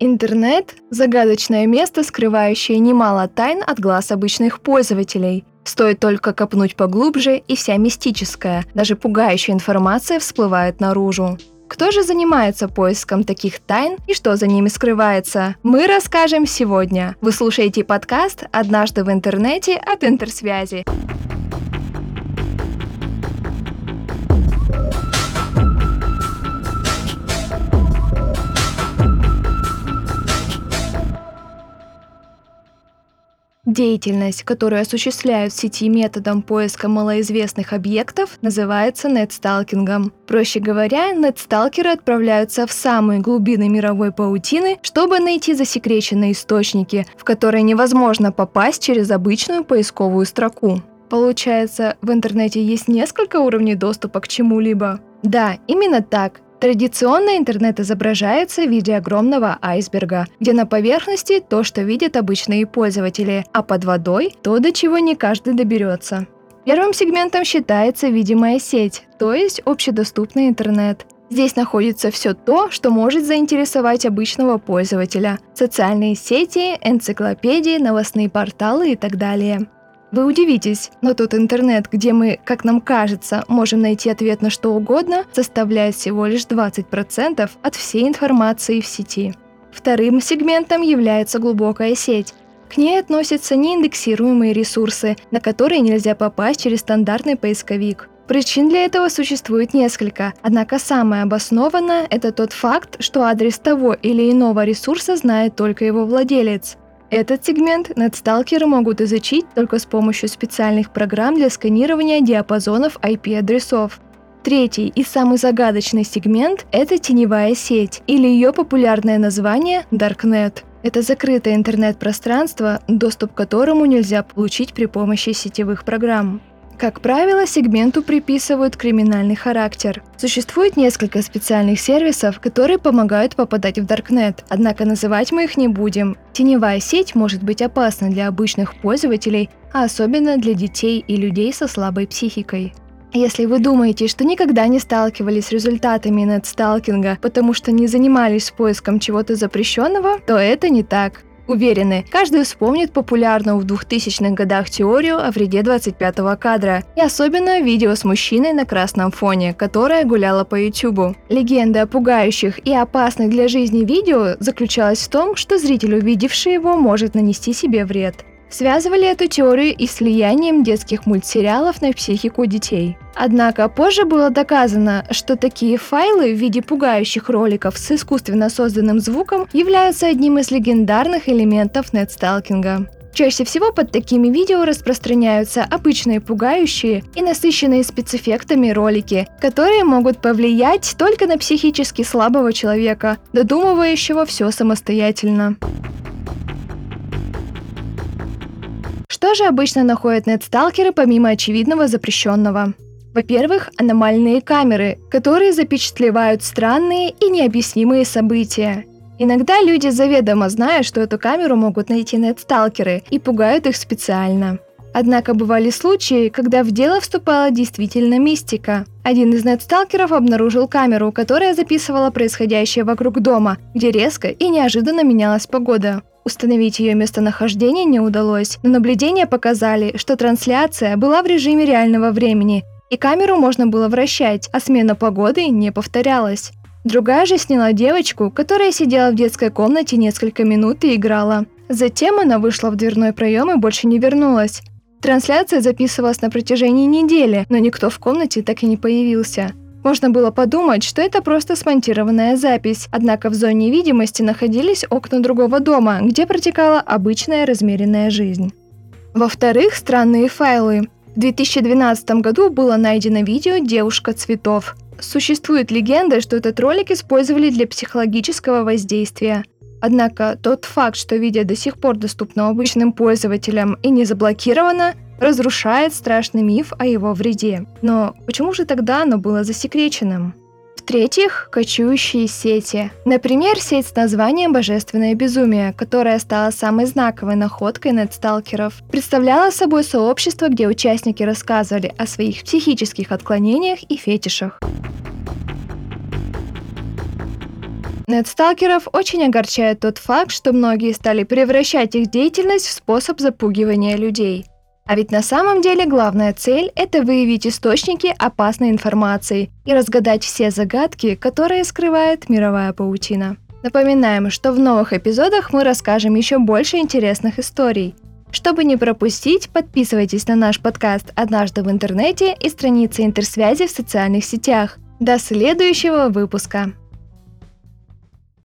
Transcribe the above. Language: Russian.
Интернет – загадочное место, скрывающее немало тайн от глаз обычных пользователей. Стоит только копнуть поглубже, и вся мистическая, даже пугающая информация всплывает наружу. Кто же занимается поиском таких тайн и что за ними скрывается? Мы расскажем сегодня. Вы слушаете подкаст «Однажды в интернете» от Интерсвязи. Деятельность, которую осуществляют в сети методом поиска малоизвестных объектов, называется нетсталкингом. Проще говоря, нетсталкеры отправляются в самые глубины мировой паутины, чтобы найти засекреченные источники, в которые невозможно попасть через обычную поисковую строку. Получается, в интернете есть несколько уровней доступа к чему-либо? Да, именно так. Традиционно интернет изображается в виде огромного айсберга, где на поверхности то, что видят обычные пользователи, а под водой то, до чего не каждый доберется. Первым сегментом считается видимая сеть, то есть общедоступный интернет. Здесь находится все то, что может заинтересовать обычного пользователя. Социальные сети, энциклопедии, новостные порталы и так далее. Вы удивитесь, но тот интернет, где мы, как нам кажется, можем найти ответ на что угодно, составляет всего лишь 20% от всей информации в сети. Вторым сегментом является глубокая сеть. К ней относятся неиндексируемые ресурсы, на которые нельзя попасть через стандартный поисковик. Причин для этого существует несколько, однако самое обоснованное – это тот факт, что адрес того или иного ресурса знает только его владелец. Этот сегмент нетсталкеры могут изучить только с помощью специальных программ для сканирования диапазонов IP-адресов. Третий и самый загадочный сегмент – это теневая сеть, или ее популярное название – Darknet. Это закрытое интернет-пространство, доступ к которому нельзя получить при помощи сетевых программ. Как правило, сегменту приписывают криминальный характер. Существует несколько специальных сервисов, которые помогают попадать в Даркнет, однако называть мы их не будем. Теневая сеть может быть опасна для обычных пользователей, а особенно для детей и людей со слабой психикой. Если вы думаете, что никогда не сталкивались с результатами нетсталкинга, потому что не занимались поиском чего-то запрещенного, то это не так. Уверены, каждый вспомнит популярную в 2000-х годах теорию о вреде 25-го кадра, и особенно видео с мужчиной на красном фоне, которое гуляло по YouTube. Легенда о пугающих и опасных для жизни видео заключалась в том, что зритель, увидевший его, может нанести себе вред. Связывали эту теорию и с влиянием детских мультсериалов на психику детей. Однако позже было доказано, что такие файлы в виде пугающих роликов с искусственно созданным звуком являются одним из легендарных элементов нетсталкинга. Чаще всего под такими видео распространяются обычные пугающие и насыщенные спецэффектами ролики, которые могут повлиять только на психически слабого человека, додумывающего все самостоятельно. Что же обычно находят нетсталкеры помимо очевидного запрещенного? Во-первых, аномальные камеры, которые запечатлевают странные и необъяснимые события. Иногда люди заведомо знают, что эту камеру могут найти нетсталкеры и пугают их специально. Однако бывали случаи, когда в дело вступала действительно мистика. Один из нетсталкеров обнаружил камеру, которая записывала происходящее вокруг дома, где резко и неожиданно менялась погода. Установить ее местонахождение не удалось, но наблюдения показали, что трансляция была в режиме реального времени, и камеру можно было вращать, а смена погоды не повторялась. Другая же сняла девочку, которая сидела в детской комнате несколько минут и играла. Затем она вышла в дверной проем и больше не вернулась. Трансляция записывалась на протяжении недели, но никто в комнате так и не появился. Можно было подумать, что это просто смонтированная запись, однако в зоне видимости находились окна другого дома, где протекала обычная размеренная жизнь. Во-вторых, странные файлы. В 2012 году было найдено видео «Девушка цветов». Существует легенда, что этот ролик использовали для психологического воздействия. Однако тот факт, что видео до сих пор доступно обычным пользователям и не заблокировано, разрушает страшный миф о его вреде. Но почему же тогда оно было засекреченным? В-третьих, кочующие сети. Например, сеть с названием «Божественное безумие», которая стала самой знаковой находкой нетсталкеров, представляла собой сообщество, где участники рассказывали о своих психических отклонениях и фетишах. Нетсталкеров очень огорчает тот факт, что многие стали превращать их деятельность в способ запугивания людей. А ведь на самом деле главная цель – это выявить источники опасной информации и разгадать все загадки, которые скрывает мировая паутина. Напоминаем, что в новых эпизодах мы расскажем еще больше интересных историй. Чтобы не пропустить, подписывайтесь на наш подкаст «Однажды в интернете» и страницы интерсвязи в социальных сетях. До следующего выпуска!